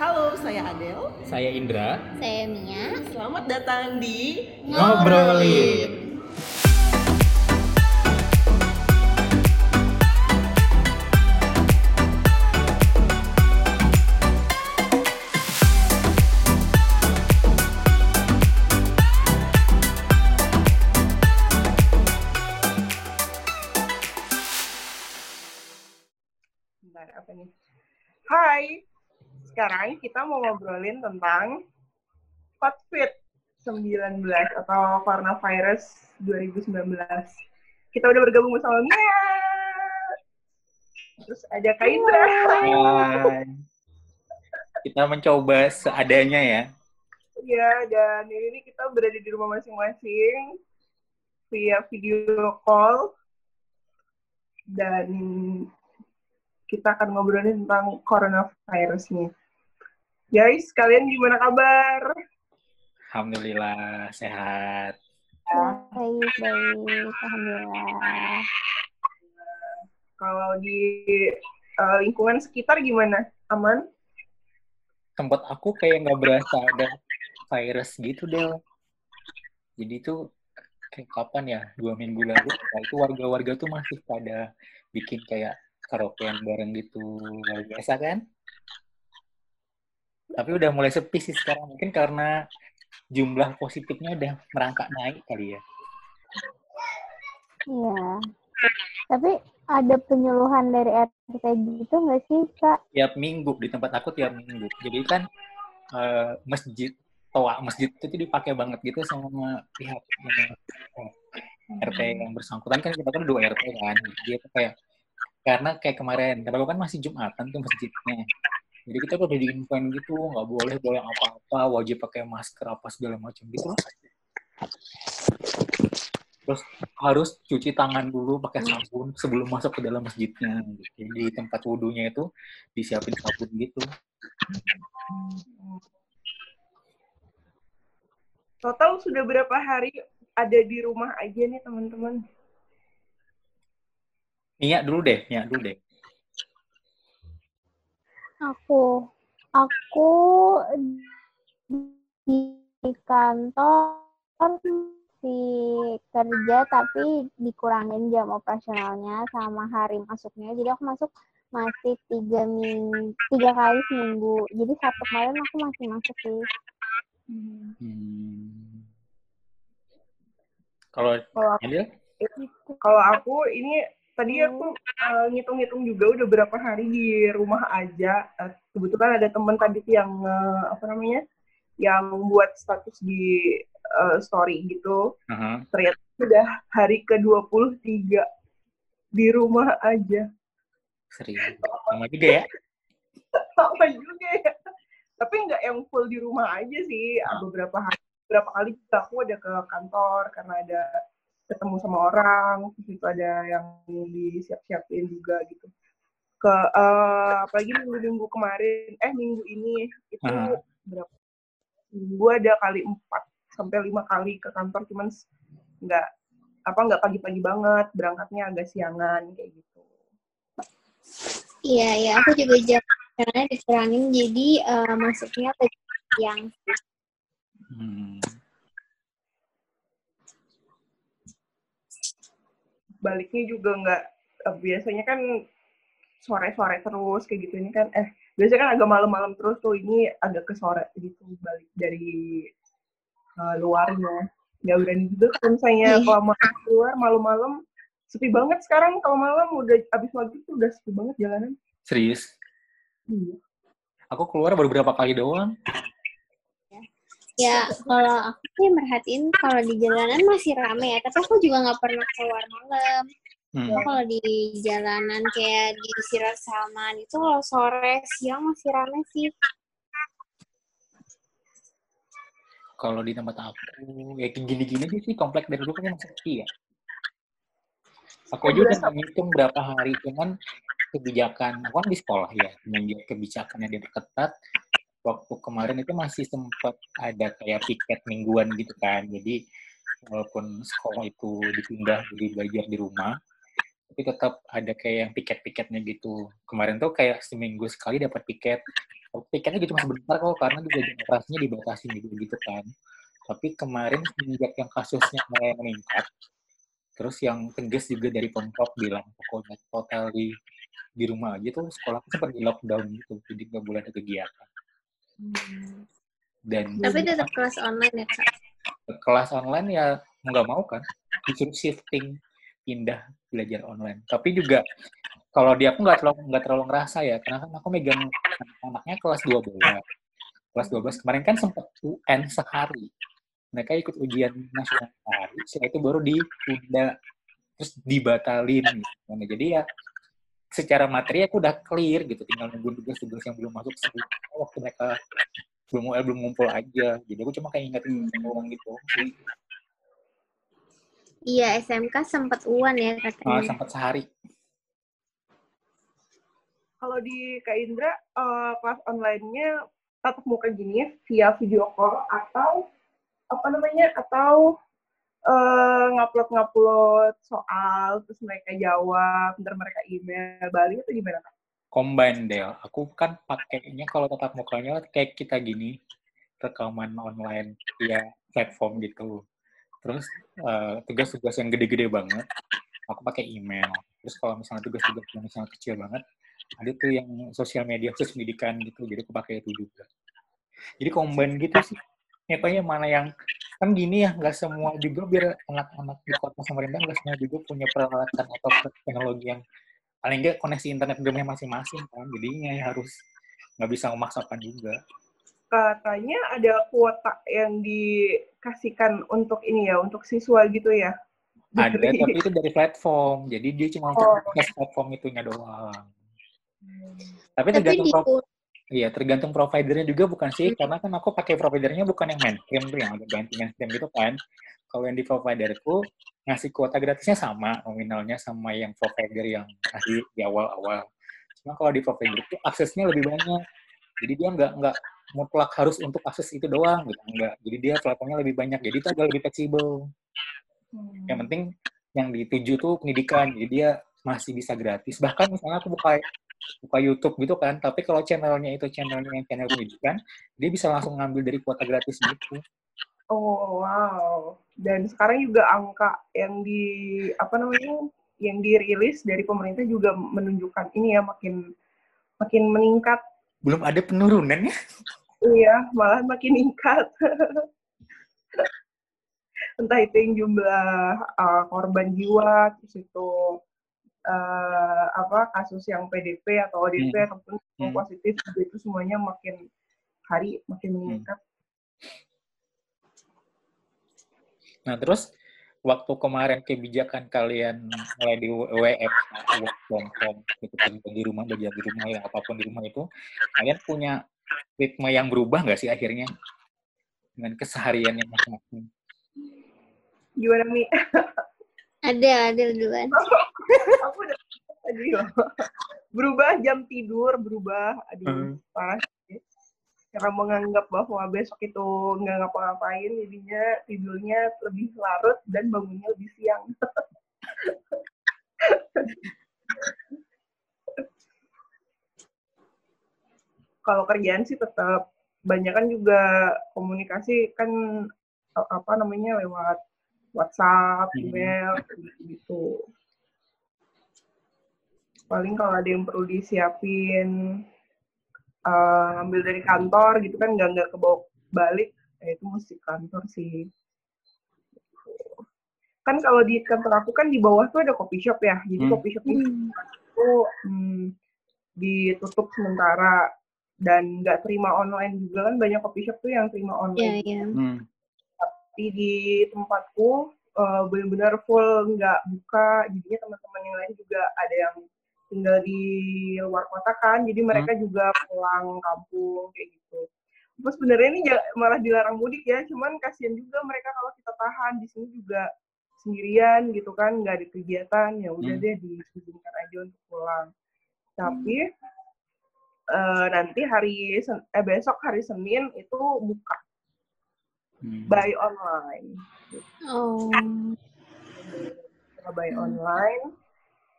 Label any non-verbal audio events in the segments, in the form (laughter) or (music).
Halo, saya Adel. Saya Indra. Saya Mia. Selamat datang di Ngobrolin. Bentar, sekarang kita mau ngobrolin tentang COVID-19 atau Coronavirus 2019. Kita udah bergabung bersama Mia. Terus ada Kak Indra. Hai. Kita mencoba seadanya ya. Iya, dan ini kita berada di rumah masing-masing via video call. Dan kita akan ngobrolin tentang coronavirus nih. Guys, kalian gimana kabar? Alhamdulillah sehat. Baik, baik. Alhamdulillah. Kalau di eh, lingkungan sekitar gimana? Aman? Tempat aku kayak nggak berasa ada virus gitu deh. Jadi itu kayak kapan ya? Dua minggu lalu. Nah, itu warga-warga tuh masih pada bikin kayak karaokean bareng gitu. Luar biasa kan? Tapi udah mulai sepi sih sekarang. Mungkin karena jumlah positifnya udah merangkak naik kali ya. Iya. Tapi ada penyuluhan dari RT gitu nggak sih, Kak? tiap minggu di tempat aku tiap minggu. Jadi kan eh, masjid toa masjid itu dipakai banget gitu sama pihak eh, RT yang bersangkutan kan kita kan dua RT kan. Dia tuh kayak karena kayak kemarin karena kan masih Jumatan tuh masjidnya. Jadi kita udah diinfoin gitu, nggak boleh boleh apa-apa, wajib pakai masker apa segala macam gitu. Terus harus cuci tangan dulu pakai sabun sebelum masuk ke dalam masjidnya. Jadi di tempat wudhunya itu disiapin sabun gitu. Total sudah berapa hari ada di rumah aja nih teman-teman? Mia dulu deh, Mia dulu deh. Aku, aku di kantor si kerja tapi dikurangin jam operasionalnya sama hari masuknya. Jadi aku masuk masih tiga minggu, tiga kali seminggu. Jadi satu kemarin aku masih masuk sih. Hmm. Kalau? Kalau aku ini tadi aku uh, ngitung-ngitung juga udah berapa hari di rumah aja. Uh, kebetulan ada temen tadi yang uh, apa namanya, yang buat status di uh, story gitu. Aha. Ternyata udah hari ke 23 di rumah aja. serius. Sama juga ya. (laughs) Apa juga ya? Tapi nggak yang full di rumah aja sih. Beberapa hari, beberapa kali juga aku ada ke kantor karena ada ketemu sama orang, terus itu ada yang disiap-siapin juga gitu. Ke eh, apalagi minggu-minggu kemarin, eh minggu ini itu Aha. berapa? Minggu ada kali empat sampai lima kali ke kantor, cuman nggak apa nggak pagi-pagi banget, berangkatnya agak siangan kayak gitu. Iya, iya. Aku juga jam karena dikurangin jadi eh, masuknya ke yang Hmm. Baliknya juga nggak eh, biasanya kan sore-sore terus kayak gitu. Ini kan eh biasanya kan agak malam-malam terus tuh ini agak ke sore gitu balik dari eh, luarnya. Nggak berani juga kalau misalnya kalau mau keluar malam-malam sepi banget sekarang kalau malam. Udah abis maghrib tuh udah sepi banget jalanan. Serius. iya. Aku keluar baru berapa kali doang. Ya, kalau aku sih merhatiin kalau di jalanan masih rame ya, tapi aku juga nggak pernah keluar malam. Hmm. Kalau di jalanan kayak di Sirat Salman itu kalau sore siang masih rame sih. Kalau di tempat aku, ya kayak gini-gini sih sih komplek dari dulu kan sepi ya. Aku aja udah nggak ngitung berapa hari, cuman kebijakan, aku kan di sekolah ya, kebijakannya diperketat, waktu kemarin itu masih sempat ada kayak piket mingguan gitu kan. Jadi walaupun sekolah itu dipindah jadi belajar di rumah, tapi tetap ada kayak yang piket-piketnya gitu. Kemarin tuh kayak seminggu sekali dapat piket pikirnya gitu cuma sebentar kok karena juga jam operasinya dibatasi gitu gitu kan tapi kemarin semenjak yang kasusnya mulai meningkat terus yang tegas juga dari pemprov bilang pokoknya total di di rumah aja tuh sekolah sempat di lockdown gitu jadi nggak boleh ada kegiatan dan Tapi tetap kelas online ya kak? kelas online ya nggak mau kan? Disuruh shifting pindah belajar online. Tapi juga kalau di aku nggak terlalu nggak terlalu ngerasa ya. Karena kan aku megang anaknya kelas 12 kelas 12 kemarin kan sempat UN sehari. Mereka ikut ujian nasional sehari. Setelah itu baru ditunda terus dibatalin gitu. Nah, jadi ya secara materi aku udah clear gitu tinggal nunggu tugas-tugas yang belum masuk waktu mereka belum belum ngumpul aja. Jadi aku cuma kayak ingetin orang gitu. Iya SMK sempat uan ya Ah, katanya. sempat sehari. Kalau di Kak Indra, eh, kelas online-nya tatap muka gini ya, via video call atau apa namanya? Atau eh, ngupload-ngupload soal terus mereka jawab, ntar mereka email balik itu gimana Kak? combine deh aku kan pakainya kalau tatap mukanya kayak kita gini rekaman online via platform gitu. Terus eh, tugas-tugas yang gede-gede banget aku pakai email. Terus kalau misalnya tugas-tugas yang misalnya kecil banget ada tuh yang sosial media khusus pendidikan gitu. Jadi aku pakai itu juga. Jadi combine gitu sih ya kayaknya mana yang kan gini ya nggak semua juga biar anak-anak di kota Samarinda nggak semua juga punya peralatan atau teknologi yang paling nggak koneksi internet di rumahnya masing-masing kan? Jadinya ya harus nggak bisa memaksakan juga. Katanya ada kuota yang dikasihkan untuk ini ya, untuk siswa gitu ya? ada Jadi- tapi itu dari platform. Jadi dia cuma Oh. tes platform itunya doang. Tapi Tapi tergantung di pro- iya tergantung providernya juga bukan sih? Karena kan aku pakai providernya bukan yang mainstream tuh yang ada ganti mainstream gitu kan. Kalau yang di providerku ngasih kuota gratisnya sama nominalnya sama yang provider yang ngasih di awal-awal. Cuma kalau di provider itu aksesnya lebih banyak. Jadi dia nggak nggak mutlak harus untuk akses itu doang gitu enggak jadi dia platformnya lebih banyak jadi itu agak lebih fleksibel. Hmm. yang penting yang dituju tuh pendidikan jadi dia masih bisa gratis. Bahkan misalnya aku buka buka YouTube gitu kan tapi kalau channelnya itu channelnya yang channel pendidikan dia bisa langsung ngambil dari kuota gratis gitu Oh wow. Dan sekarang juga angka yang di apa namanya yang dirilis dari pemerintah juga menunjukkan ini ya makin makin meningkat. belum ada penurunan ya Iya, malah makin meningkat. (laughs) Entah itu yang jumlah uh, korban jiwa, terus itu uh, apa kasus yang PDP atau ODP Hmm. ataupun yang Hmm. positif itu semuanya makin hari makin meningkat. nah terus waktu kemarin kebijakan kalian mulai di WF work from home gitu di rumah belajar di rumah ya apa pun di rumah itu kalian punya ritme yang berubah nggak sih akhirnya dengan kesehariannya masing-masing Gimana Mi? (laughs) Ada, ada duluan. (laughs) aku udah tadi loh. berubah jam tidur berubah aduh Hmm. parah sih. karena menganggap bahwa besok itu nggak ngapa-ngapain jadinya tidurnya lebih larut dan bangunnya lebih siang (laughs) kalau kerjaan sih tetap banyak kan juga komunikasi kan a- apa namanya lewat WhatsApp, Hmm. email gitu. Paling kalau ada yang perlu disiapin eh, ngambil dari kantor gitu kan nggak nggak kebawa balik, ya itu mesti kantor sih. Kan kalau di kantor aku kan di bawah tuh ada coffee shop ya, jadi Hmm. coffee shop itu itu hmm, ditutup sementara dan nggak terima online juga kan banyak coffee shop tuh yang terima online iya. Hmm. Tapi di tempatku eh, benar-benar full nggak buka. Jadinya teman-teman yang lain juga ada yang tinggal di luar kota kan. Jadi mereka juga pulang kampung kayak gitu. Terus sebenarnya ini malah dilarang mudik ya. Cuman kasihan juga mereka kalau kita tahan. Di sini juga sendirian gitu kan. Nggak ada kegiatan. Ya udah Hmm. deh diizinkan aja untuk pulang. Tapi eh, nanti hari Sen- eh, besok hari Senin itu buka Hmm. by online Oh. Kita buy online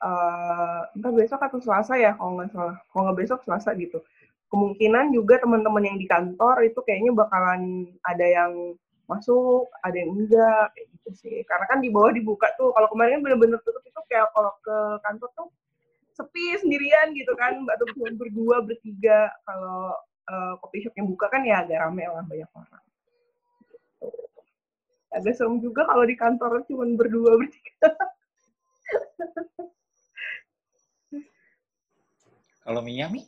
eh entah besok atau Selasa ya kalau nggak salah kalau nggak besok Selasa gitu kemungkinan juga teman-teman yang di kantor itu kayaknya bakalan ada yang masuk, ada yang enggak, kayak gitu sih. Karena kan di bawah dibuka tuh, kalau kemarin kan bener-bener tutup itu kayak kalau ke kantor tuh sepi sendirian gitu kan, mbak tuh cuma berdua, bertiga. Kalau uh, coffee shop yang buka kan ya agak rame lah banyak orang. Agak serem juga kalau di kantor cuma berdua, bertiga. Kalau Miami?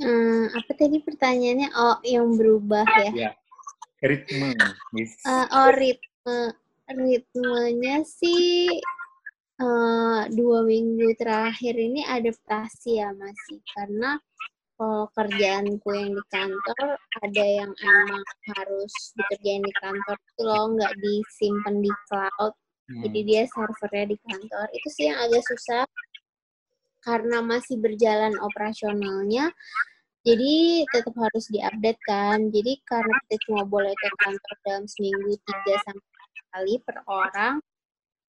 Hmm, apa tadi pertanyaannya? Oh, yang berubah ya? Ya. Ritme. Yes. Uh, oh, ritme. Ritmenya sih uh, dua minggu terakhir ini adaptasi ya masih karena kalau kerjaanku yang di kantor ada yang emang harus dikerjain di kantor itu loh nggak disimpan di cloud. Hmm. jadi dia servernya di kantor. Itu sih yang agak susah karena masih berjalan operasionalnya. Jadi tetap harus diupdate kan. Jadi karena kita cuma boleh ke kantor dalam seminggu tiga sampai kali per orang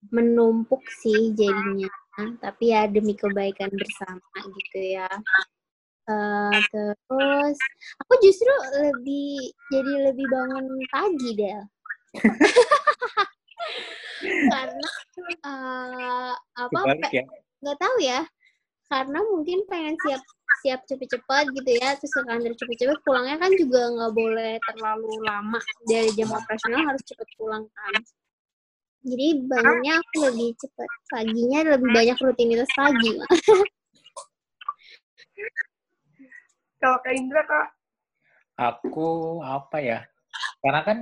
menumpuk sih jadinya. Tapi ya demi kebaikan bersama gitu ya Uh, terus aku justru lebih jadi lebih bangun pagi deh (laughs) karena uh, apa Kebalik ya. nggak tahu ya. Karena mungkin pengen siap siap cepet-cepet gitu ya terus ke kantor cepet-cepet. Pulangnya kan juga nggak boleh terlalu lama. Dari jam operasional harus cepet pulang kan. Jadi bangunnya aku lebih cepet. Paginya lebih banyak rutinitas pagi (laughs) Kalau Kak Indra, Kak, Aku apa ya? Karena kan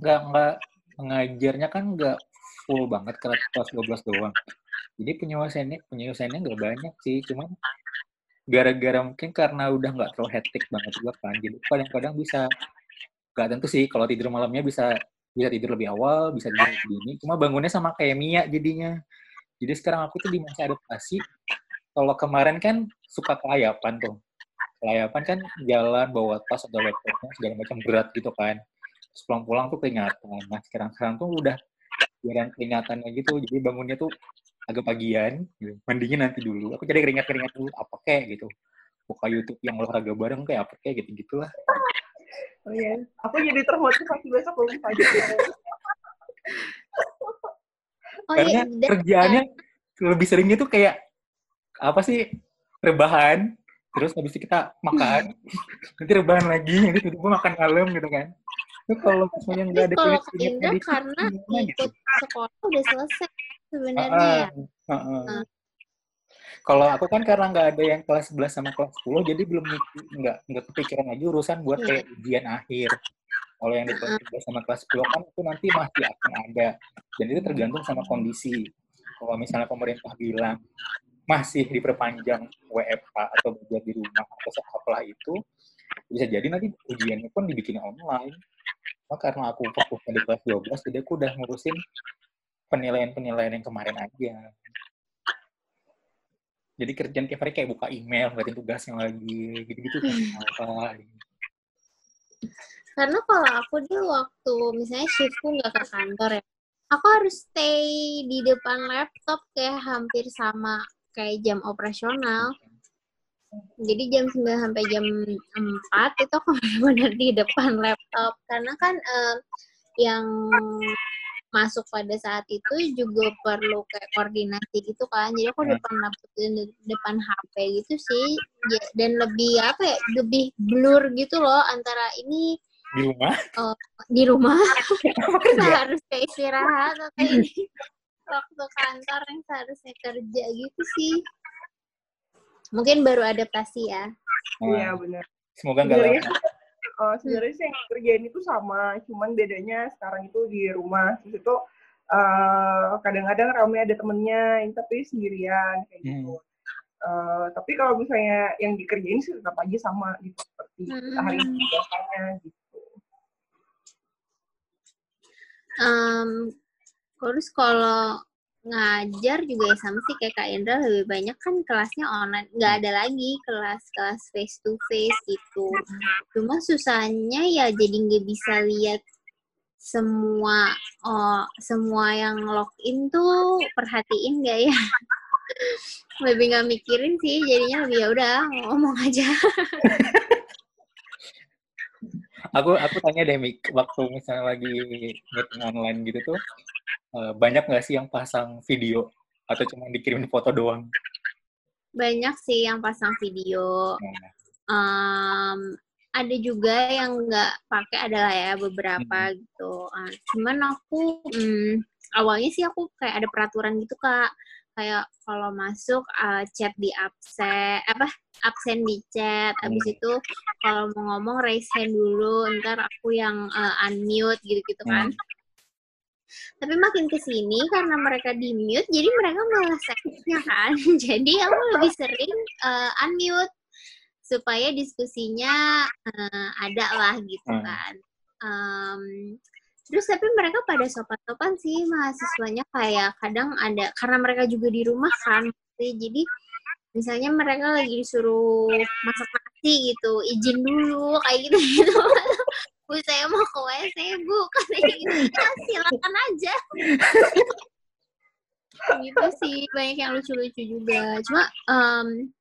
nggak nggak mengajarnya kan nggak full banget kelas kelas 12 doang. Jadi penyelesaiannya penyelesaiannya nggak banyak sih, cuman gara-gara mungkin karena udah nggak terlalu hektik banget juga kan. Jadi kadang-kadang bisa nggak tentu sih kalau tidur malamnya bisa bisa tidur lebih awal, bisa tidur lebih dini. Cuma bangunnya sama kayak Mia jadinya. Jadi sekarang aku tuh di masa adaptasi. Kalau kemarin kan suka kelayapan tuh. Kelayapan kan jalan bawa tas atau laptopnya segala macam berat gitu kan. Terus pulang-pulang tuh keringatan. Nah sekarang-sekarang tuh udah jarang keringatannya gitu. Jadi bangunnya tuh agak pagian. Gitu. Mandinya nanti dulu. Aku jadi keringat-keringat dulu. Apa kayak gitu. Buka YouTube yang olahraga bareng kayak apa kayak gitu-gitulah. oh iya, aku jadi termotivasi besok belum pagi. oh Karena iya kerjaannya lebih seringnya tuh kayak apa sih rebahan terus habis itu kita makan nanti rebahan lagi nanti tiba-tiba makan malam gitu kan itu kalau misalnya nggak ada kalau di- karena gitu? ikut sekolah udah selesai sebenarnya ah. Kalau aku kan karena nggak ada yang kelas 11 sama kelas 10, jadi belum nggak nggak kepikiran lagi urusan buat Iya. kayak ujian akhir. Kalau yang di kelas 11 sama kelas 10 kan itu nanti masih akan ada. Dan itu tergantung sama kondisi. Kalau misalnya pemerintah bilang masih diperpanjang WFH atau belajar di rumah atau sekolah itu, bisa jadi nanti ujiannya pun dibikin online. Nah, karena aku fokusnya di kelas 12, jadi aku udah ngurusin penilaian-penilaian yang kemarin aja. Jadi kerjaan tiap hari kayak buka email, ngeliatin tugasnya lagi, gitu-gitu kan. Karena kalau aku dulu waktu misalnya shiftku nggak ke kantor ya, aku harus stay di depan laptop kayak hampir sama kayak jam operasional. Jadi jam 9 sampai jam 4 itu aku (laughs) benar di depan laptop. Karena kan eh, yang masuk pada saat itu juga perlu kayak koordinasi gitu kan. Jadi aku Hmm. depan laptop dan de- depan HP gitu sih. Ya, Dan lebih apa ya, lebih blur gitu loh antara ini Di rumah, di rumah (laughs) apa kerja? seharusnya istirahat atau ini waktu kantor yang seharusnya kerja gitu sih mungkin baru adaptasi ya Iya, Nah, benar. semoga nggak Sebenarnya lama. (laughs) eh, sebenarnya sih yang kerjain itu sama, cuman bedanya sekarang itu di rumah. Terus itu eh, kadang-kadang ramai ada temennya, tapi sendirian kayak gitu. Eh, tapi kalau misalnya yang dikerjain sih tetap aja sama gitu seperti Hmm. hari biasanya gitu. Em, terus kalau ngajar juga ya sama sih kayak Kak Indra lebih banyak kan kelasnya online. Nggak ada lagi kelas-kelas face to face gitu. Cuma susahnya ya jadi nggak bisa lihat semua oh, semua yang login tuh perhatiin nggak ya? (laughs) Lebih nggak mikirin sih jadinya lebih ya udah ngomong aja (laughs) aku aku tanya deh Mik, waktu misalnya lagi meeting online gitu tuh uh, banyak nggak sih yang pasang video atau cuma dikirimin foto doang? Banyak sih yang pasang video. Nah. Um, ada juga yang nggak pakai adalah ya beberapa hmm. gitu. Uh, cuman aku um, awalnya sih aku kayak ada peraturan gitu kak kayak kalau masuk uh, chat di absen apa absen di chat habis hmm. itu kalau mau ngomong raise hand dulu ntar aku yang uh, unmute gitu gitu kan hmm. tapi makin ke sini karena mereka di mute jadi mereka malah seksnya kan (laughs) jadi aku lebih sering uh, unmute supaya diskusinya uh, ada lah gitu hmm. kan um, Terus tapi mereka pada sopan-sopan sih mahasiswanya kayak kadang ada karena mereka juga di rumah kan. Jadi misalnya mereka lagi disuruh masak nasi gitu, izin dulu kayak gitu gitu. (laughs) Bu saya mau ke WC bu, katanya gitu. Ya silakan aja. (laughs) gitu sih banyak yang lucu-lucu juga. Cuma um,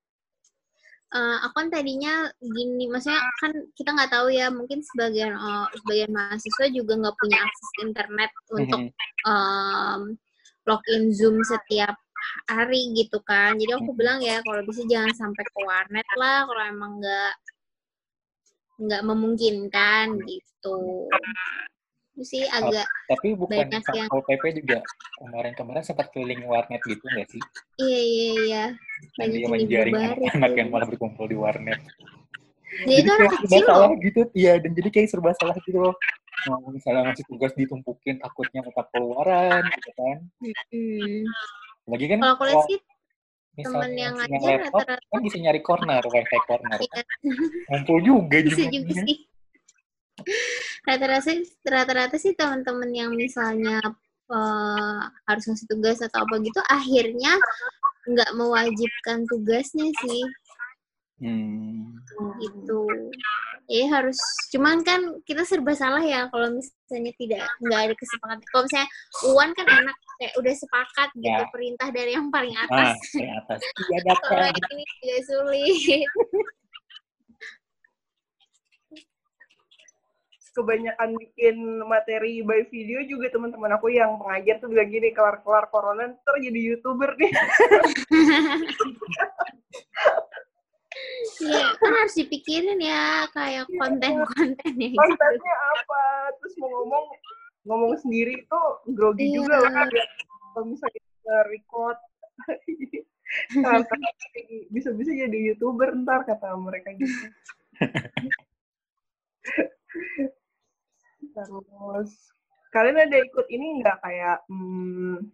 uh, aku kan tadinya gini, maksudnya kan kita nggak tahu ya, mungkin sebagian uh, sebagian mahasiswa juga nggak punya akses internet untuk um, login Zoom setiap hari gitu kan. Jadi aku bilang ya kalau bisa jangan sampai ke warnet lah kalau emang nggak nggak memungkinkan gitu. itu sih oh, agak oh, tapi bukan yang PP juga. Kemarin-kemarin sempat keliling warnet gitu nggak sih? Iya iya iya. Banyak yang menjaring anak-anak yang malah berkumpul di warnet. Jadi, jadi kayak serba salah gitu. Iya dan jadi kayak serba salah gitu loh. Mau misalnya ngasih tugas ditumpukin takutnya mata keluaran gitu kan. Hmm. lagi kan kalau aku lihat sih temen yang ngajar rata-rata kan bisa nyari corner (laughs) wifi corner. Iya. ngumpul juga bisa juga sih rata-rata rata-rata sih teman-teman yang misalnya uh, harus ngasih tugas atau apa gitu akhirnya nggak mewajibkan tugasnya sih hmm. gitu ya harus cuman kan kita serba salah ya kalau misalnya tidak nggak ada kesepakatan kalau misalnya Uwan kan enak kayak udah sepakat gitu ya. perintah dari yang paling ah, atas, ah, atas. Ya, (laughs) kalau ini juga sulit kebanyakan bikin materi by video juga teman-teman aku yang pengajar tuh bilang gini kelar-kelar corona ntar jadi youtuber nih Iya, kan harus dipikirin ya kayak konten-konten ya. Kontennya apa? Terus mau ngomong ngomong sendiri tuh grogi iya. juga lah. Kalau misalnya kita record (laughs) bisa-bisa jadi youtuber ntar kata mereka gitu. (laughs) Terus kalian ada ikut ini nggak kayak hmm,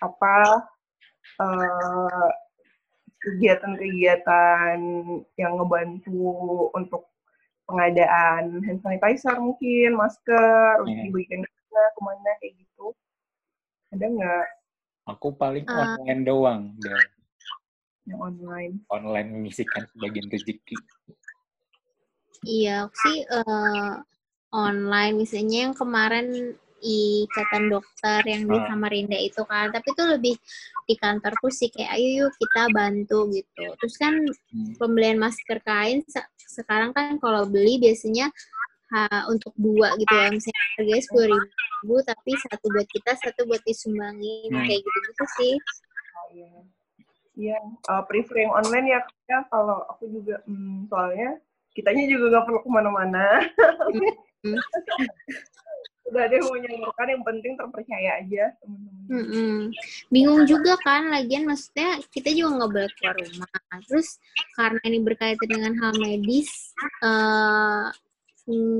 apa uh, kegiatan-kegiatan yang ngebantu untuk pengadaan hand sanitizer mungkin, masker, untuk dibagikan ke mana, ke mana kayak gitu. Ada nggak? Aku paling uh, online doang. Dan yang online. Online mengisikan sebagian rezeki. Iya, aku sih uh, online misalnya yang kemarin ikatan dokter yang di ah. Samarinda itu kan tapi itu lebih di kantorku sih kayak ayo yuk kita bantu gitu terus kan hmm. pembelian masker kain sekarang kan kalau beli biasanya ha, untuk dua gitu ya misalnya harganya sepuluh ribu tapi satu buat kita satu buat disumbangin hmm. kayak gitu gitu sih Iya, uh, prefer yang online ya, ya kalau aku juga hmm, soalnya kitanya juga nggak perlu ke mana-mana. (laughs) Hmm. Udah ada yang mau nyalurkan, yang penting terpercaya aja teman-teman. Hmm, Bingung juga kan, lagian maksudnya kita juga nggak boleh keluar rumah. Terus karena ini berkaitan dengan hal medis, uh,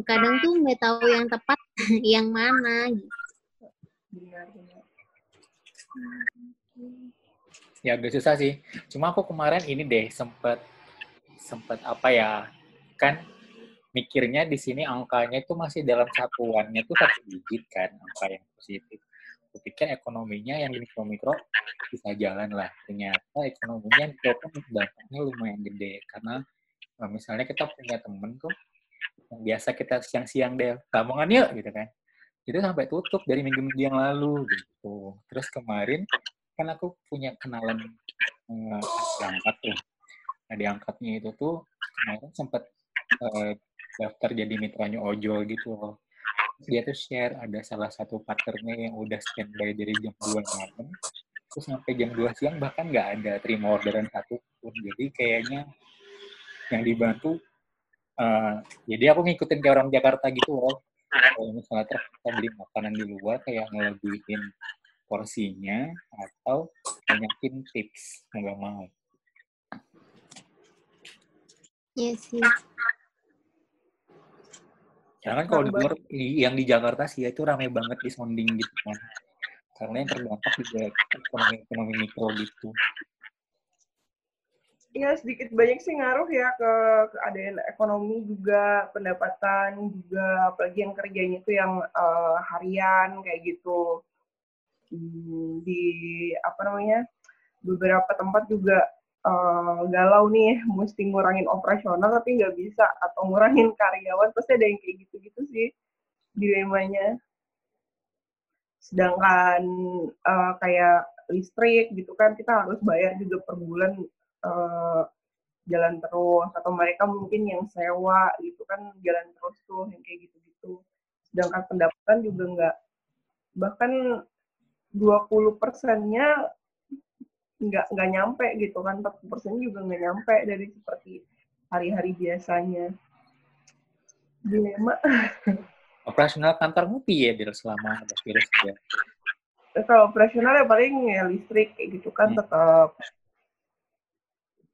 kadang tuh nggak tahu yang tepat (laughs) yang mana gitu. Benar, benar. Ya agak susah sih. Cuma aku kemarin ini deh sempet sempet apa ya kan mikirnya di sini angkanya itu masih dalam satuannya itu satu digit kan angka yang positif. Kupikir ekonominya yang mikro-mikro bisa jalan lah. Ternyata ekonominya itu pun dampaknya lumayan gede karena nah, misalnya kita punya temen tuh yang biasa kita siang-siang deh, tamungan yuk gitu kan. Itu sampai tutup dari minggu-minggu yang lalu gitu. Terus kemarin kan aku punya kenalan uh, angkat tuh nah di angkatnya itu tuh kemarin sempat uh, daftar jadi mitranya ojol gitu loh. Dia tuh share ada salah satu partnernya yang udah standby dari jam 2 malam terus sampai jam 2 siang bahkan nggak ada terima orderan satu pun jadi kayaknya yang dibantu uh, jadi aku ngikutin kayak orang Jakarta gitu loh. Kalau misalnya terpaksa beli makanan di luar kayak ngelebihin porsinya atau banyakin tips nggak mau. Iya sih. Karena kan kalau di luar, yang di Jakarta sih itu ramai banget di sounding gitu kan. Karena yang terdampak juga ekonomi-ekonomi mikro gitu. Iya sedikit banyak sih ngaruh ya ke keadaan ekonomi juga pendapatan juga apalagi yang kerjanya itu yang uh, harian kayak gitu hmm, di apa namanya beberapa tempat juga uh, galau nih mesti ngurangin operasional tapi nggak bisa atau ngurangin karyawan pasti ada yang kayak gitu-gitu sih dilemanya sedangkan uh, kayak listrik gitu kan kita harus bayar juga per bulan uh, jalan terus atau mereka mungkin yang sewa gitu kan jalan terus tuh yang kayak gitu-gitu. Sedangkan pendapatan juga nggak bahkan 20 persennya nggak nggak nyampe gitu kan 40 persen juga nggak nyampe dari seperti hari-hari biasanya. Dilema. (laughs) Operasional kantor piye ya selama ada virus ya? Kalau operasional ya paling ya listrik kayak gitu kan hmm. tetap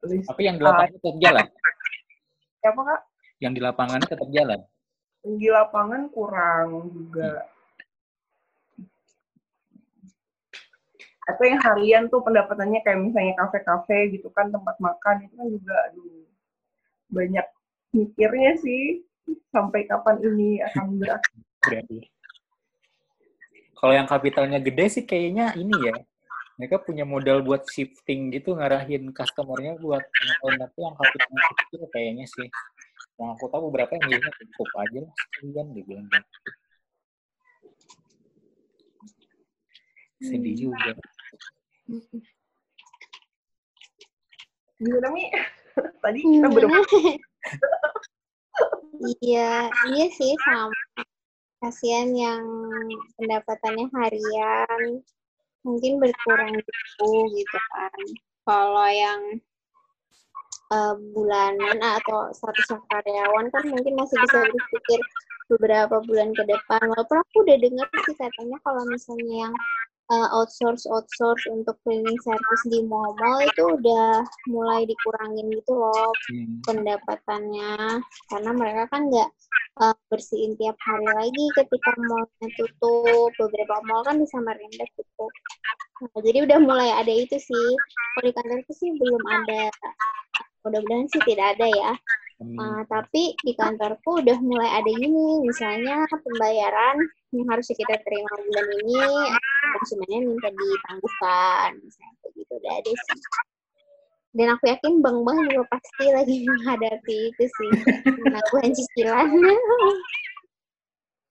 listrik. tapi yang di lapangan tetap jalan? Apa kak? Yang di lapangannya tetap jalan? Di lapangan kurang juga. Hmm atau yang harian tuh pendapatannya kayak misalnya kafe-kafe gitu kan tempat makan itu kan juga aduh banyak mikirnya sih sampai kapan ini akan berakhir. Kalau yang kapitalnya gede sih kayaknya ini ya mereka punya modal buat shifting gitu ngarahin customernya buat tapi yang kapitalnya kecil kayaknya sih. Yang aku tahu beberapa yang biasanya cukup aja lah sekian dibilang. Sedih juga (laughs) Gimana Mi? (laughs) Tadi kita belum. (laughs) iya, iya sih sama. Kasihan yang pendapatannya harian mungkin berkurang gitu gitu kan. Kalau yang uh, bulanan atau satu karyawan kan mungkin masih bisa berpikir beberapa bulan ke depan. Walaupun aku udah dengar sih katanya kalau misalnya yang uh, outsource outsource untuk cleaning service di mall-mall itu udah mulai dikurangin gitu loh hmm. pendapatannya. Karena mereka kan nggak uh, bersihin tiap hari lagi ketika mallnya tutup. Beberapa mall kan bisa merembet tutup nah, jadi udah mulai ada itu sih. Kalau di kantorku sih belum ada. Mudah-mudahan sih tidak ada ya Uh, tapi di kantorku udah mulai ada gini, misalnya pembayaran yang harus kita terima bulan ini, konsumennya minta ditangguhkan, misalnya kayak gitu udah ada sih. Dan aku yakin bank-bank juga pasti lagi (laughs) menghadapi itu sih, penangguhan cicilan.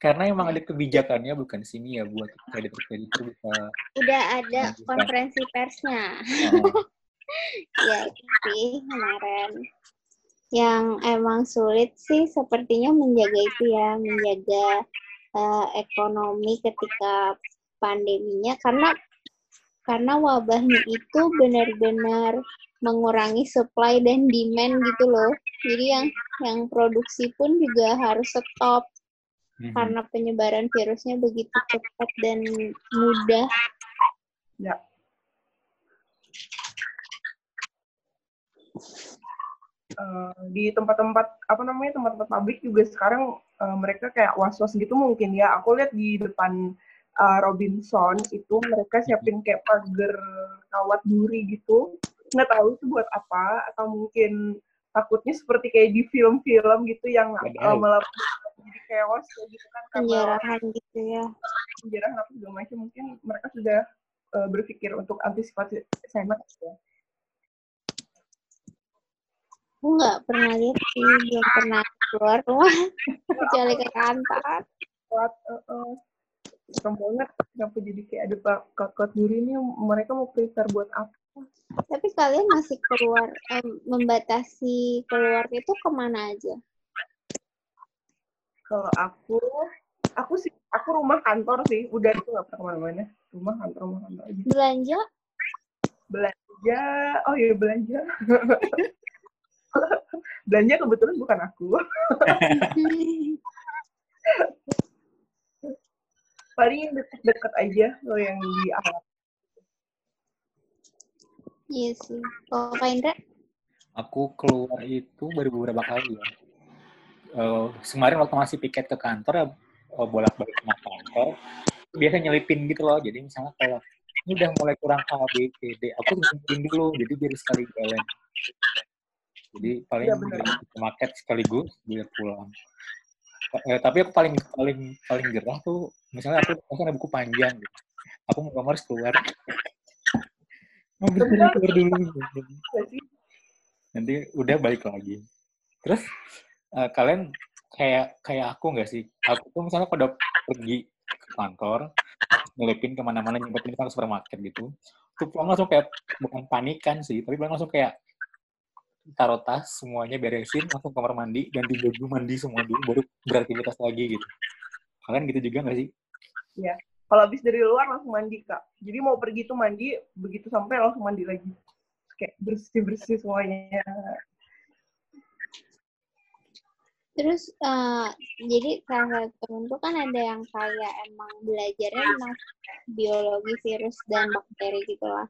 Karena emang ada kebijakannya bukan sini ya buat kreditor-kreditor bisa. Udah ada konferensi persnya. Oh. (laughs) ya itu sih kemarin yang emang sulit sih sepertinya menjaga itu ya, menjaga uh, ekonomi ketika pandeminya karena karena wabahnya itu benar-benar mengurangi supply dan demand gitu loh. Jadi yang yang produksi pun juga harus stop mm-hmm. karena penyebaran virusnya begitu cepat dan mudah. Ya. Uh, di tempat-tempat apa namanya tempat-tempat pabrik juga sekarang uh, mereka kayak was-was gitu mungkin ya. Aku lihat di depan uh, Robinson itu mereka siapin kayak pagar kawat duri gitu. Nggak tahu itu buat apa atau mungkin takutnya seperti kayak di film-film gitu yang uh, melakukan jadi chaos gitu kan penjarahan gitu ya penjarahan apa segala macam mungkin mereka sudah uh, berpikir untuk antisipasi sangat ya aku nggak pernah lihat sih belum pernah keluar rumah. (laughs) Kecuali ke kantor. Serem banget kenapa jadi kayak ada pak kakak duri ini mereka mau prepare buat apa? Tapi kalian masih keluar, em, membatasi keluar itu ke mana aja? kalau aku aku sih aku rumah kantor sih. Udah itu nggak pernah ke mana-mana. Rumah kantor rumah kantor aja. Belanja? belanja oh iya belanja (laughs) (laughs) belanja kebetulan bukan aku (laughs) paling deket-deket aja lo yang di awal Iya sih. Kalau Kak Indra? Aku keluar itu baru beberapa kali ya. Eh, kemarin waktu masih piket ke kantor, ya, eh, bolak-balik ke kantor, biasa nyelipin gitu loh. Jadi misalnya kalau ini udah mulai kurang A, B, C, D, aku nyelipin dulu. Jadi biar sekali jalan. Jadi paling Iya, bener. beli ke market sekaligus biar pulang. Eh, tapi aku paling paling paling gerah tuh misalnya aku aku ada buku panjang gitu. Aku mau kamar keluar. Mau keluar dulu. Nanti udah balik lagi terus eh, kalian kayak kayak aku nggak sih aku tuh misalnya pada pergi ke kantor ngelipin ke mana-mana nyempetin ke supermarket gitu tuh pulang langsung kayak bukan panikan sih tapi pulang langsung kayak taruh tas semuanya beresin langsung kamar mandi ganti baju mandi semua dulu baru beraktivitas lagi gitu. Kalian gitu juga nggak sih? Kalau habis dari luar langsung mandi kak. Jadi mau pergi tuh mandi begitu sampai langsung mandi lagi. Kayak bersih bersih semuanya Terus eh, jadi salah satu tuh kan ada yang kayak emang belajarnya tentang biologi virus dan bakteri gitu lah.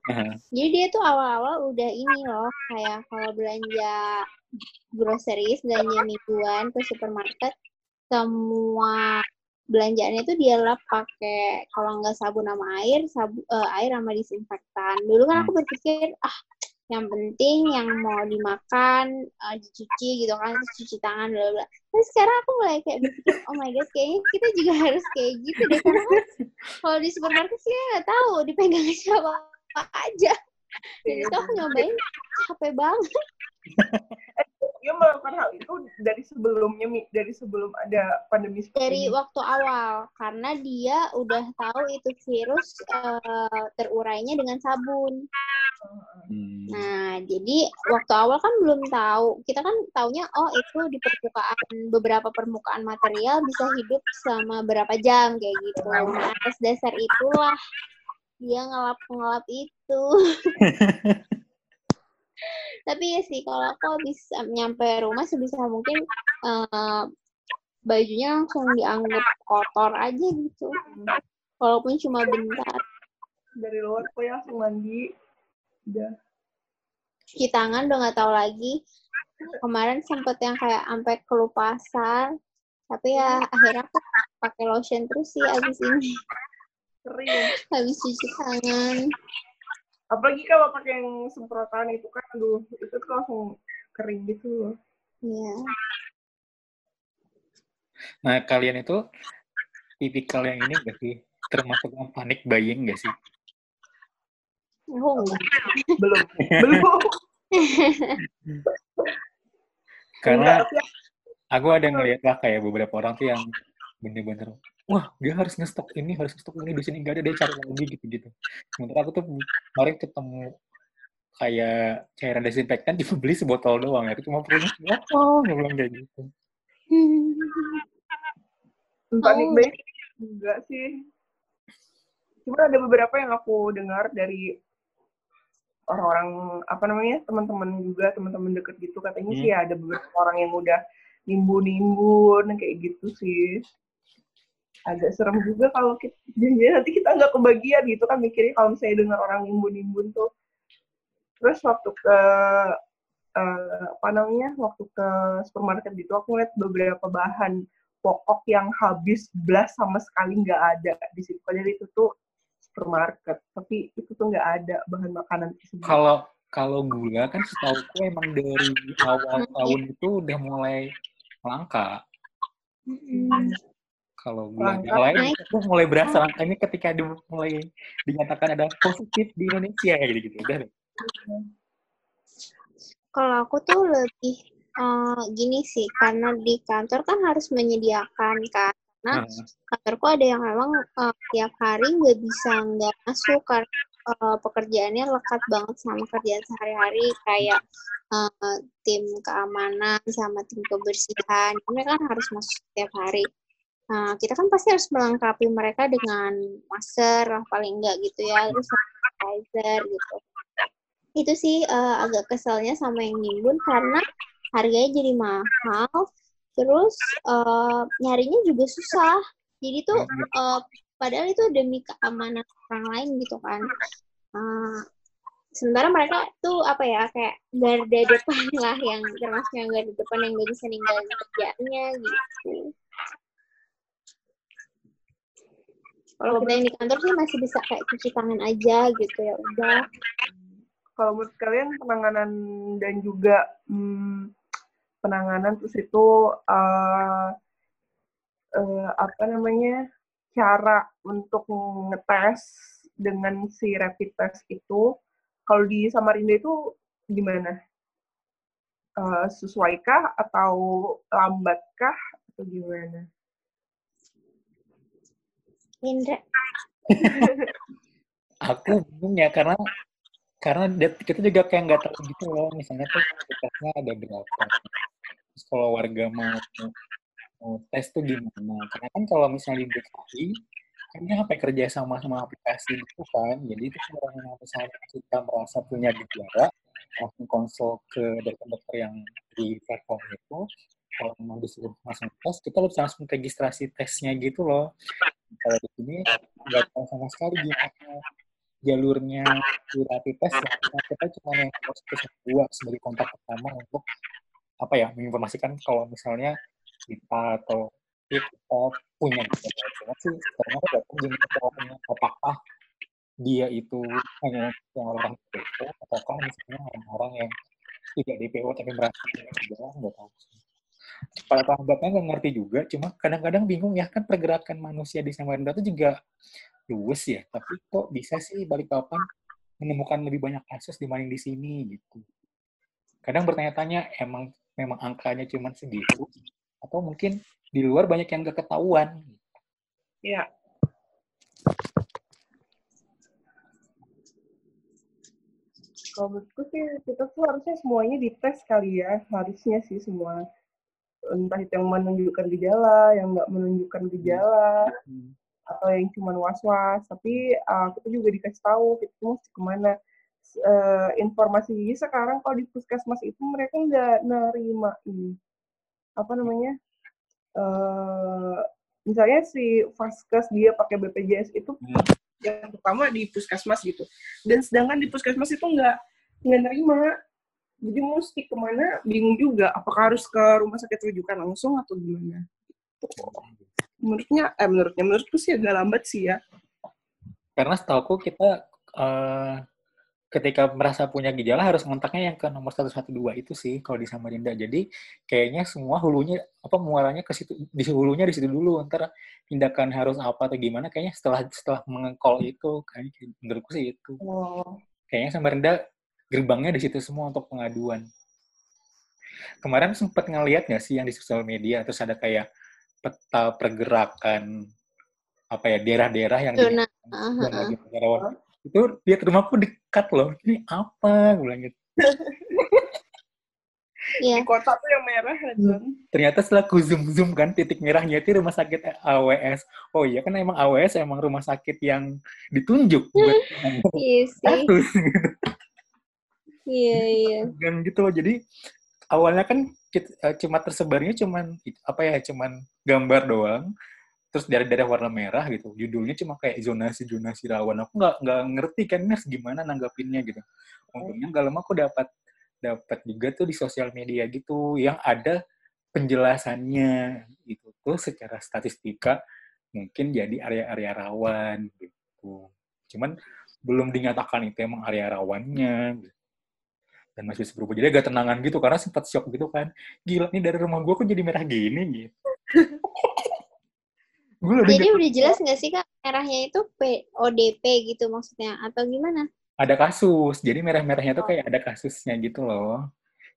Jadi dia tuh awal-awal udah ini loh kayak kalau belanja groceries, belanja mingguan ke supermarket, semua belanjaannya tuh dia lap pakai kalau nggak sabun sama air, sabu, eh, air sama disinfektan. Dulu kan aku berpikir ah yang penting yang mau dimakan eh, dicuci gitu kan terus cuci tangan bla bla. Tapi sekarang aku mulai kayak berpikir oh my god kayaknya kita juga (laughs) harus kayak gitu deh karena kan kalau di supermarket sih nggak tahu dipegang (laughs) siapa aja. Dan itu aku nyobain capek banget. (laughs) dia melakukan hal itu dari sebelumnya Mi. dari sebelum ada pandemi seperti dari ini. waktu awal karena dia udah tahu itu virus eh, terurainya dengan sabun. Hmm. Nah, jadi waktu awal kan belum tahu. Kita kan taunya oh itu di permukaan beberapa permukaan material bisa hidup selama berapa jam kayak gitu. Nah, atas dasar itulah dia ngelap-ngelap itu. (laughs) Tapi ya sih kalau aku habis nyampe rumah sebisa mungkin eh, bajunya langsung dianggap kotor aja gitu. Walaupun cuma bentar. dari luar ya langsung mandi. Udah. Cuci tangan udah nggak tahu lagi. Kemarin sempet yang kayak sampai kelupasan tapi ya akhirnya aku pakai lotion terus sih abis ini. Kering habis cuci tangan apalagi kalau pakai yang semprotan itu kan aduh itu tuh langsung kering gitu loh. Ya Nah, kalian itu tipikal yang ini gak sih? Termasuk yang panik buying gak sih? oh enggak belum. Belum. Karena aku ada ngeliat lah kayak beberapa orang tuh yang bener-bener wah dia harus ngestok ini harus ngestok ini di sini nggak ada dia cari lagi gitu-gitu. Sementara aku tuh kemarin ketemu kayak cairan desinfektan (laughs) cuma beli sebotol doang ya. Itu cuma perlunya botol nggak bilang kayak gitu. panik Oh. enggak sih cuma ada beberapa yang aku dengar dari orang-orang apa namanya teman-teman juga teman-teman deket gitu katanya Hmm. sih ada beberapa orang yang udah nimbun-nimbun kayak gitu sih agak serem juga kalau kita jangan nanti kita nggak kebagian gitu kan mikirnya kalau misalnya dengar orang nimbun-nimbun tuh. Terus waktu ke eh, apa namanya waktu ke supermarket gitu aku ngeliat beberapa bahan pokok yang habis belas sama sekali nggak ada di situ. Padahal itu tuh supermarket tapi itu tuh nggak ada bahan makanan tersebut. Kalau kalau gula kan setauku emang dari awal tahun itu udah mulai langka. Kalau Langka. yang lain itu mulai berasa langkanya ketika di, mulai dinyatakan ada positif di Indonesia ya gitu. Udah deh. kalau aku tuh lebih eh, gini sih karena di kantor kan harus menyediakan kan karena Hmm. kantorku ada yang memang uh, tiap hari nggak bisa nggak masuk karena uh, pekerjaannya lekat banget sama kerjaan sehari-hari kayak uh, tim keamanan sama tim kebersihan mereka kan harus masuk setiap hari Nah, kita kan pasti harus melengkapi mereka dengan masker lah paling enggak gitu ya, terus sanitizer gitu. Itu sih uh, agak keselnya sama yang nimbun karena harganya jadi mahal, terus uh, nyarinya juga susah. Jadi tuh uh, padahal itu demi keamanan orang lain gitu kan. Uh, sementara mereka tuh apa ya kayak garda depan lah yang termasuk yang garda depan yang gak bisa ninggalin kerjaannya gitu. Kalau kita yang di kantor sih masih bisa kayak cuci tangan aja gitu ya udah. Kalau menurut kalian penanganan dan juga hmm, penanganan terus itu uh, uh, apa namanya cara untuk ngetes dengan si rapid test itu kalau di Samarinda itu gimana? Uh, sesuaikah atau lambatkah atau gimana? Indra. (laughs) aku bingung ya karena karena kita juga kayak nggak tahu gitu loh misalnya tuh tesnya ada berapa. Terus kalau warga mau mau tes tuh gimana? Karena kan kalau misalnya di DKI kan sampai kerja sama sama aplikasi gitu kan. Jadi itu kalau misalnya kita merasa punya gejala langsung konsul ke dokter-dokter yang di platform itu. Kalau mau disuruh langsung tes kita harus langsung registrasi tesnya gitu loh kalau di sini nggak tahu sama sekali gimana jalurnya rapid test ya. kita cuma yang harus ke dua sebagai kontak pertama untuk apa ya menginformasikan kalau misalnya kita atau kita punya gejala sih karena kita gini apakah dia itu hanya yang orang DPO ataukah misalnya orang-orang yang tidak DPO tapi merasa gejala nggak tahu para sahabatnya nggak ngerti juga cuma kadang-kadang bingung ya kan pergerakan manusia di Samarinda itu juga luwes ya. Tapi kok bisa sih balik papan menemukan lebih banyak kasus dibanding di sini gitu. Kadang bertanya-tanya emang memang angkanya cuma segitu? Atau mungkin di luar banyak yang gak ketahuan. Ya kalau menurutku sih kita tuh harusnya semuanya dites kali ya harusnya sih semua entah itu yang menunjukkan gejala, yang nggak menunjukkan gejala, hmm. atau yang cuma was-was. Tapi uh, kita juga dikasih tahu kita mesti ke mana. Uh, informasi sekarang kalau di puskesmas itu mereka nggak nerima ini apa namanya uh, misalnya si vaskes dia pakai BPJS itu hmm. yang pertama di puskesmas gitu dan sedangkan di puskesmas itu nggak nggak nerima jadi mesti ke mana bingung juga apakah harus ke rumah sakit rujukan langsung atau gimana? Menurutnya eh menurutnya menurutku sih agak lambat sih ya. Karena setahu kita uh, ketika merasa punya gejala harus ngontaknya yang ke nomor 112 itu sih kalau di Samarinda. Jadi kayaknya semua hulunya apa muaranya ke situ di hulunya di situ dulu. Ntar tindakan harus apa atau gimana kayaknya setelah setelah mengekol itu kayaknya menurutku sih itu. Oh. kayaknya Samarinda gerbangnya di situ semua untuk pengaduan. Kemarin sempat ngeliat nggak sih yang di sosial media terus ada kayak peta pergerakan apa ya daerah-daerah yang di, uh-huh. itu lihat rumahku dekat loh. Ini apa? Gue bilang gitu. Yeah. di kota tuh yang merah kan ternyata setelah ku zoom zoom kan titik merahnya itu rumah sakit AWS oh iya kan emang AWS emang rumah sakit yang ditunjuk buat iya kasus gitu Iya, iya. Dan gitu loh. Jadi awalnya kan kita, uh, cuma tersebarnya cuman apa ya, cuman gambar doang. Terus dari daerah warna merah gitu. Judulnya cuma kayak zonasi-zonasi rawan. Aku nggak nggak ngerti kan Nes gimana nanggapinnya gitu. Untungnya nggak lama aku dapat dapat juga tuh di sosial media gitu yang ada penjelasannya gitu tuh secara statistika mungkin jadi area-area rawan gitu. Cuman belum dinyatakan itu emang area rawannya gitu dan masih bisa berubah. Jadi agak tenangan gitu karena sempat shock gitu kan. Gila nih dari rumah gue kok jadi merah gini gitu. gue jadi udah jelas nggak sih kak merahnya itu ODP gitu maksudnya atau gimana? Ada kasus. Jadi merah-merahnya tuh kayak ada kasusnya gitu loh.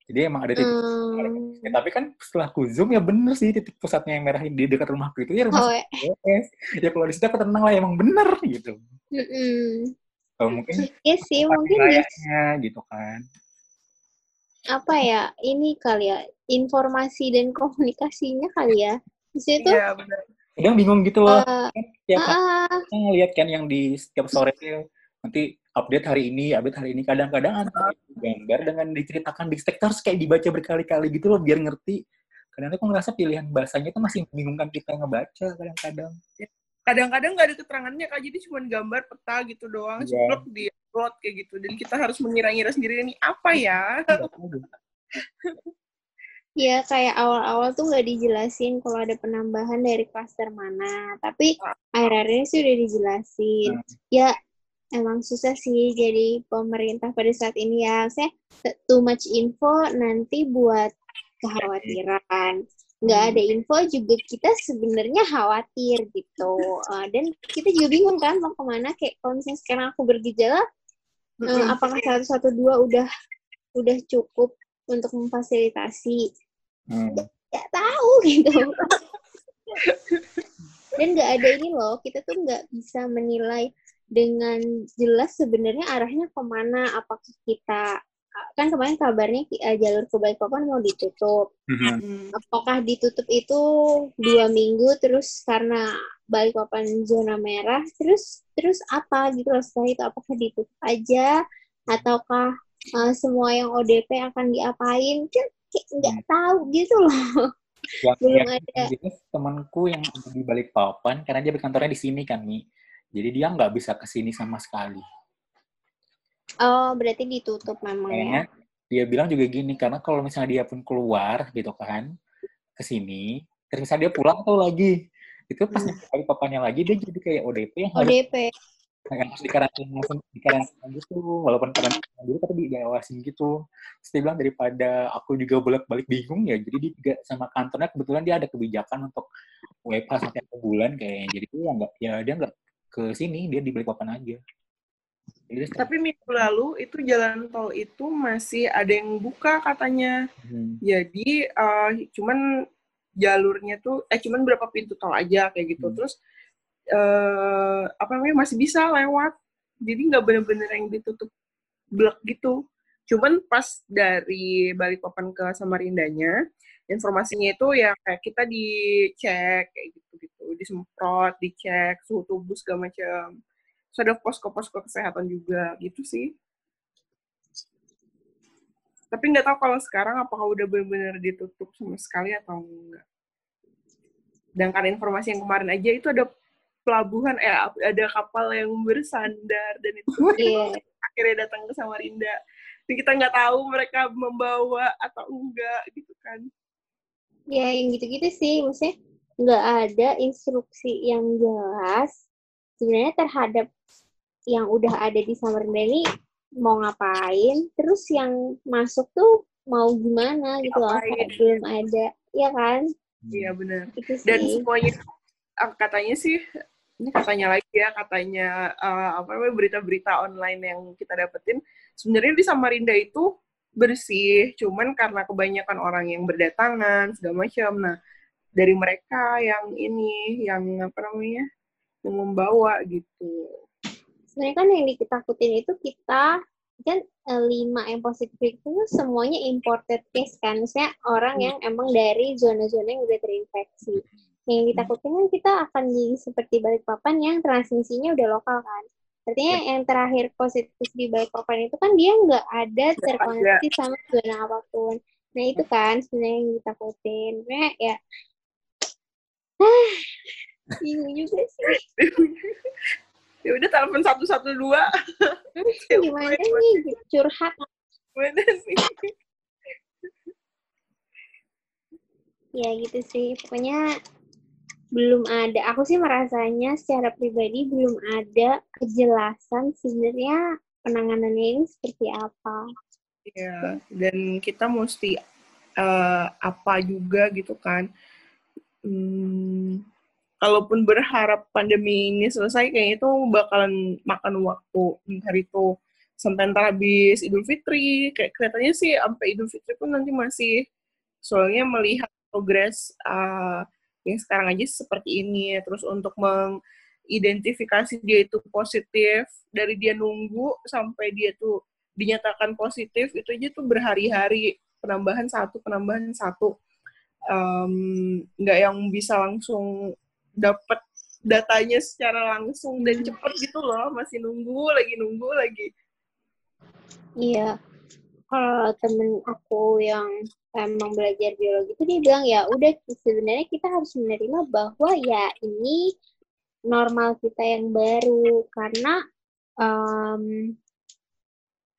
Jadi emang ada titik. Hmm. Ya, tapi kan setelah ku zoom ya bener sih titik pusatnya yang merah di dekat rumahku itu ya rumah Oh, CPNS. Ya kalau di situ aku tenang lah emang bener gitu. mm-mm. Kalau mungkin Iya sih, mungkin di wilayahnya gitu kan. Apa ya ini kali ya informasi dan komunikasinya kali ya di situ Iya, benar. Kadang bingung gitu loh. eh, Tiap ah, kita ngeliat kan yang di setiap sore tuh, nanti update hari ini, update hari ini. Kadang-kadang ada gambar dengan diceritakan di stack terus kayak dibaca berkali-kali gitu loh biar ngerti. Kadang aku ngerasa pilihan bahasanya itu masih membingungkan kita ngebaca kadang-kadang. Kadang-kadang nggak ada keterangannya, Kak. Jadi cuma gambar peta gitu doang, Iya. ceplok di upload kayak gitu. Dan kita harus mengira-ngira sendiri, ini apa ya? (laughs) ya kayak awal-awal tuh nggak dijelasin kalau ada penambahan dari klaster mana tapi akhir-akhir ini sih udah dijelasin Hmm. ya emang susah sih jadi pemerintah pada saat ini ya saya too much info nanti buat kekhawatiran nggak ada info juga kita sebenarnya khawatir gitu. Eh, dan kita juga bingung kan mau ke mana. Kayak kalau misalnya sekarang aku bergejala eh, apakah 112 udah udah cukup untuk memfasilitasi? Hmm. nggak tahu gitu. Dan nggak ada ini loh kita tuh nggak bisa menilai dengan jelas sebenarnya arahnya ke mana. Apakah kita kan kemarin kabarnya eh, jalur ke Balikpapan mau ditutup Mhm. Hmm. apakah ditutup itu dua minggu terus karena Balikpapan zona merah terus terus apa gitu loh setelah itu apakah ditutup aja ataukah uh, semua yang ODP akan diapain kan nggak tahu gitu loh Yang, Belum yang ada. temanku yang di balik papan karena dia berkantornya di sini kan Mi. Jadi dia nggak bisa ke sini sama sekali. Oh berarti ditutup memang ya? Kayaknya dia bilang juga gini karena kalau misalnya dia pun keluar gitu kan ke sini, terus misalnya dia pulang tuh lagi itu pas Hmm. nyampe balik papannya lagi dia jadi kayak ODP yang harus ODP harus dikarantina langsung dikarantina gitu walaupun karantina dulu tapi di- diawasin gitu. Terus dia bilang daripada aku juga bolak-balik bingung ya jadi dia juga sama kantornya kebetulan dia ada kebijakan untuk WFH sampai satu bulan kayaknya jadi dia nggak ya dia nggak ke sini dia di Balikpapan aja dia Tapi minggu lalu itu jalan tol itu masih ada yang buka katanya. Hmm. Jadi eh, cuman jalurnya tuh eh cuman berapa pintu tol aja kayak gitu. Hmm. Terus eh apa namanya masih bisa lewat. Jadi nggak bener-bener yang ditutup blok gitu. Cuman pas dari Balikpapan ke Samarindanya, informasinya itu ya kayak kita dicek kayak gitu-gitu, disemprot, dicek suhu tubuh segala macam. Terus ada posko-posko kesehatan juga gitu sih. Tapi nggak tahu kalau sekarang apakah udah benar-benar ditutup sama sekali atau enggak. Sedangkan informasi yang kemarin aja itu ada pelabuhan, eh ada kapal yang bersandar dan itu iya (laughs) akhirnya datang ke Samarinda. Dan kita nggak tahu mereka membawa atau enggak gitu kan. ya yang gitu-gitu sih maksudnya nggak ada instruksi yang jelas sebenarnya terhadap yang udah ada di Samarinda ini mau ngapain terus yang masuk tuh mau gimana gitu loh kayak belum ada ya kan? Iya benar. Dan semuanya ah, katanya sih ini katanya lagi ya katanya eh, apa namanya berita-berita online yang kita dapetin sebenarnya di Samarinda itu bersih cuman karena kebanyakan orang yang berdatangan segala macam. Nah dari mereka yang ini yang apa namanya yang membawa gitu sebenarnya kan yang ditakutin itu kita kan eh, lima yang positif itu semuanya imported case kan. Maksudnya orang Hmm. yang emang dari zona-zona yang udah terinfeksi. Yang ditakutin kan kita akan jadi seperti Balikpapan yang transmisinya udah lokal kan. Artinya yang terakhir positif di Balikpapan itu kan dia nggak ada terkoneksi sama zona apa pun. Nah itu kan sebenarnya yang ditakutin. Sebenarnya ya (laughs) bingung juga sih ya udah telepon satu satu dua. Gimana (laughs) nih? Curhat. Gimana sih? Ya gitu sih. Pokoknya belum ada. Aku sih merasanya secara pribadi belum ada kejelasan sebenarnya penanganannya ini seperti apa. Ya dan kita mesti eh, apa juga gitu kan. Hmm, kalaupun berharap pandemi ini selesai kayaknya itu bakalan makan waktu. Entah itu sampai ntar habis Idul Fitri. Kayak kelihatannya sih sampai Idul Fitri pun nanti masih soalnya melihat progres uh, yang sekarang aja seperti ini. Terus untuk mengidentifikasi dia itu positif dari dia nunggu sampai dia tuh dinyatakan positif itu aja tuh berhari-hari. Penambahan satu penambahan satu. Nggak um, yang bisa langsung dapat datanya secara langsung dan cepet gitu loh masih nunggu lagi nunggu lagi. Iya. Kalau temen aku yang emang belajar biologi itu dia bilang ya udah sebenarnya kita harus menerima bahwa ya ini normal kita yang baru. Karena um,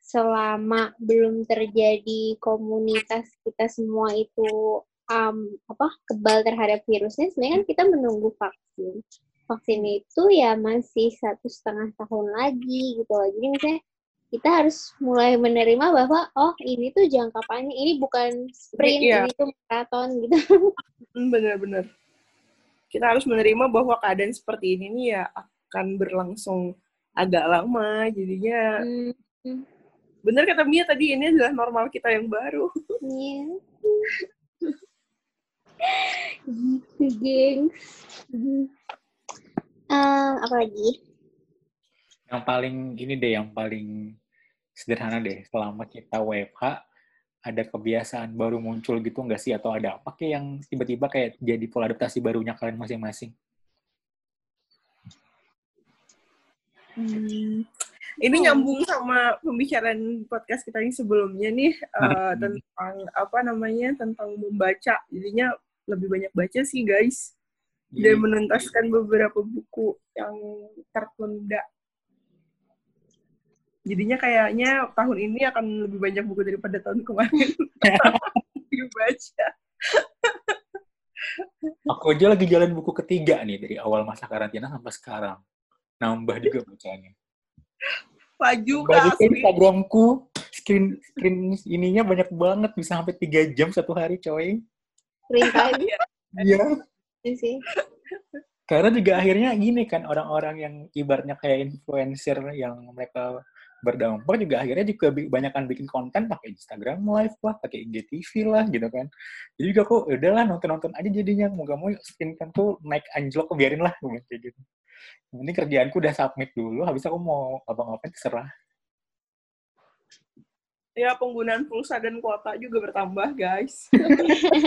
selama belum terjadi komunitas kita semua itu um, apa kebal terhadap virusnya sebenarnya kan kita menunggu vaksin vaksin itu ya masih satu setengah tahun lagi gitu loh jadi misalnya kita harus mulai menerima bahwa oh ini tuh jangka panjang ini bukan sprint yeah. ini tuh maraton gitu (laughs) hmm, bener-bener kita harus menerima bahwa keadaan seperti ini nih ya akan berlangsung agak lama jadinya hmm bener kata Mia tadi ini adalah normal kita yang baru. (laughs) Iya. Gitu, gengs. Uh, apa lagi? Yang paling ini deh, yang paling sederhana deh. Selama kita WFH, ada kebiasaan baru muncul gitu nggak sih? Atau ada apa kayak yang tiba-tiba kayak jadi pola adaptasi barunya kalian masing-masing? Hmm, ini oh. nyambung sama pembicaraan podcast kita yang sebelumnya nih uh, tentang apa namanya tentang membaca jadinya lebih banyak baca sih guys. Dan iya. menuntaskan beberapa buku yang tertunda. Jadinya kayaknya tahun ini akan lebih banyak buku daripada tahun kemarin. (laughs) Dibaca aku aja lagi jalan buku ketiga nih dari awal masa karantina sampai sekarang. Nambah juga bacanya. Laju Bagi Instagramku, screen screen ininya banyak banget, bisa sampai tiga jam satu hari, coy. Screen (laughs) time? Iya. Iya sih. Karena juga akhirnya gini kan, orang-orang yang ibaratnya kayak influencer yang mereka berdampak juga akhirnya juga banyak kan bikin konten pakai Instagram live lah, pakai IGTV lah gitu kan. Jadi juga kok ya udahlah nonton-nonton aja jadinya mau gak mau screen time tuh naik anjlok biarin lah kayak gitu ini kerjaanku udah submit dulu, habis aku mau apa-ngapain terserah. Ya, penggunaan pulsa dan kuota juga bertambah, guys.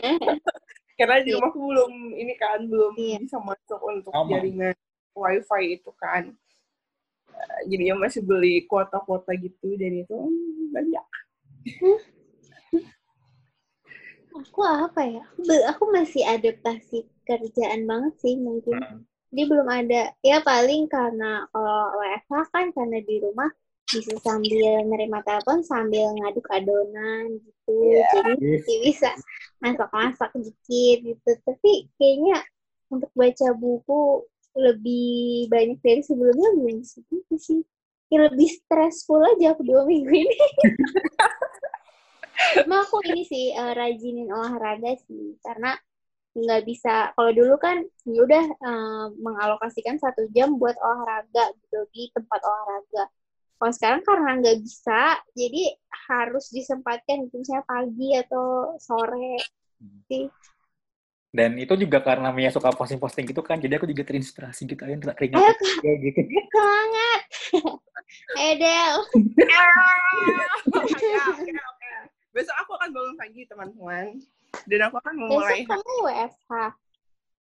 (laughs) Karena di iya. rumahku belum, ini kan, belum iya. bisa masuk untuk Aman. jaringan wifi itu kan. Uh, jadinya masih beli kuota-kuota gitu, dan itu hmm, banyak. (laughs) aku apa ya? Aku masih adaptasi kerjaan banget sih mungkin. Hmm dia belum ada ya paling karena kalau WFH kan karena di rumah bisa sambil nerima telepon sambil ngaduk adonan gitu. Yeah. jadi yes. bisa masak-masak dikit gitu. Tapi kayaknya untuk baca buku lebih banyak dari sebelumnya belum segitu sih. Ya lebih stressful aja aku dua minggu ini. (laughs) Cuma aku ini sih uh, rajinin olahraga sih. Karena nggak bisa kalau dulu kan ya udah uh, mengalokasikan satu jam buat olahraga gitu di tempat olahraga kalau sekarang karena nggak bisa jadi harus disempatkan gitu misalnya pagi atau sore. Sih dan itu juga karena Mia suka posting-posting gitu kan jadi aku juga terinspirasi gitu aja nggak keringat Ayo, gitu. (laughs) semangat. (laughs) Edel besok aku akan bangun pagi teman-teman. Dan aku akan memulai besok kamu WFH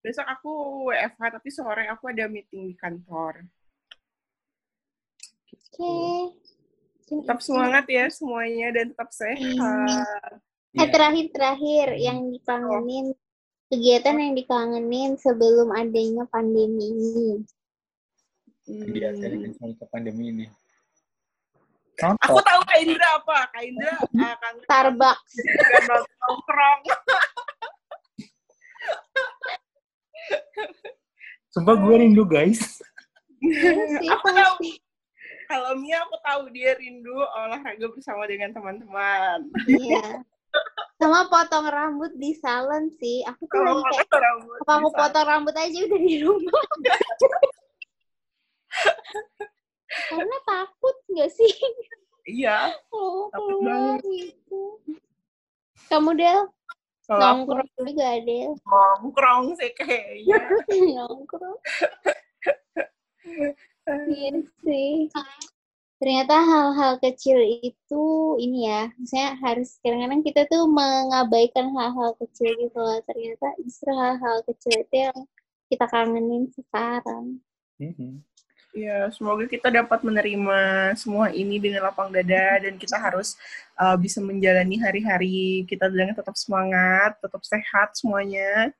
besok aku WFH tapi sore aku ada meeting di kantor oke okay. tetap semangat ya semuanya dan tetap sehat eh terakhir terakhir hmm. yang dikangenin oh. kegiatan yang dikangenin sebelum adanya pandemi ini kegiatan hmm. pandemi ini Aku tahu Kak Indra apa. Kak Indra akan Starbucks. nongkrong. Sumpah gue rindu guys. Iya aku tahu. Kalau Mia aku tahu dia rindu olahraga bersama dengan teman-teman. Iya. Sama potong rambut di salon sih. Aku tuh lagi kayak, rambut apa aku potong rambut aja udah di rumah. (laughs) Karena takut nggak sih? Iya. Oh, Takut banget. gitu. Kamu Del Kalau aku nongkrong juga Del. nongkrong sih kayaknya. (laughs) nongkrong. (laughs) Iya sih. Ternyata hal-hal kecil itu ini ya, misalnya harus kadang-kadang kita tuh mengabaikan hal-hal kecil gitu loh. Ternyata justru hal-hal kecil itu yang kita kangenin sekarang. Mhm. Ya, semoga kita dapat menerima semua ini dengan lapang dada dan kita harus uh, bisa menjalani hari-hari kita dengan tetap semangat, tetap sehat semuanya.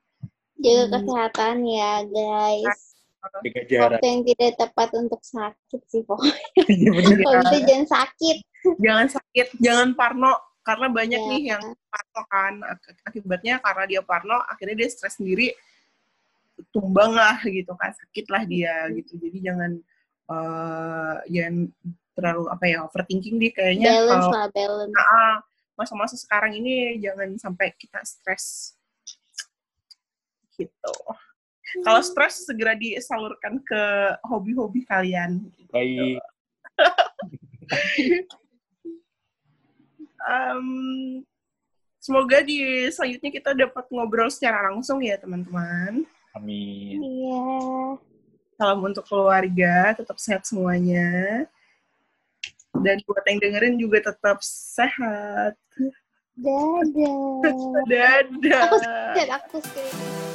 Jaga Hmm. kesehatan ya guys. Jaga jarak. Waktu yang tidak tepat untuk sakit sih pokoknya. (laughs) Iya bener. Kalau bisa jangan sakit. Jangan sakit, jangan parno karena banyak Ya. nih yang parno kan Ak- akibatnya karena dia parno akhirnya dia stres sendiri tumbang lah gitu kan sakit lah dia gitu jadi jangan uh, jangan terlalu apa ya overthinking deh kayaknya Balance kalau lah, balance. Nah, masa-masa sekarang ini jangan sampai kita stres. Gitu. Kalau stres segera disalurkan ke hobi-hobi kalian. Baik. (laughs) Em, semoga di selanjutnya kita dapat ngobrol secara langsung ya teman-teman. Amin. Iya. Salam untuk keluarga, tetap sehat semuanya. Dan buat yang dengerin juga tetap sehat. Dadah. (laughs) Dadah. Lihat aku screen.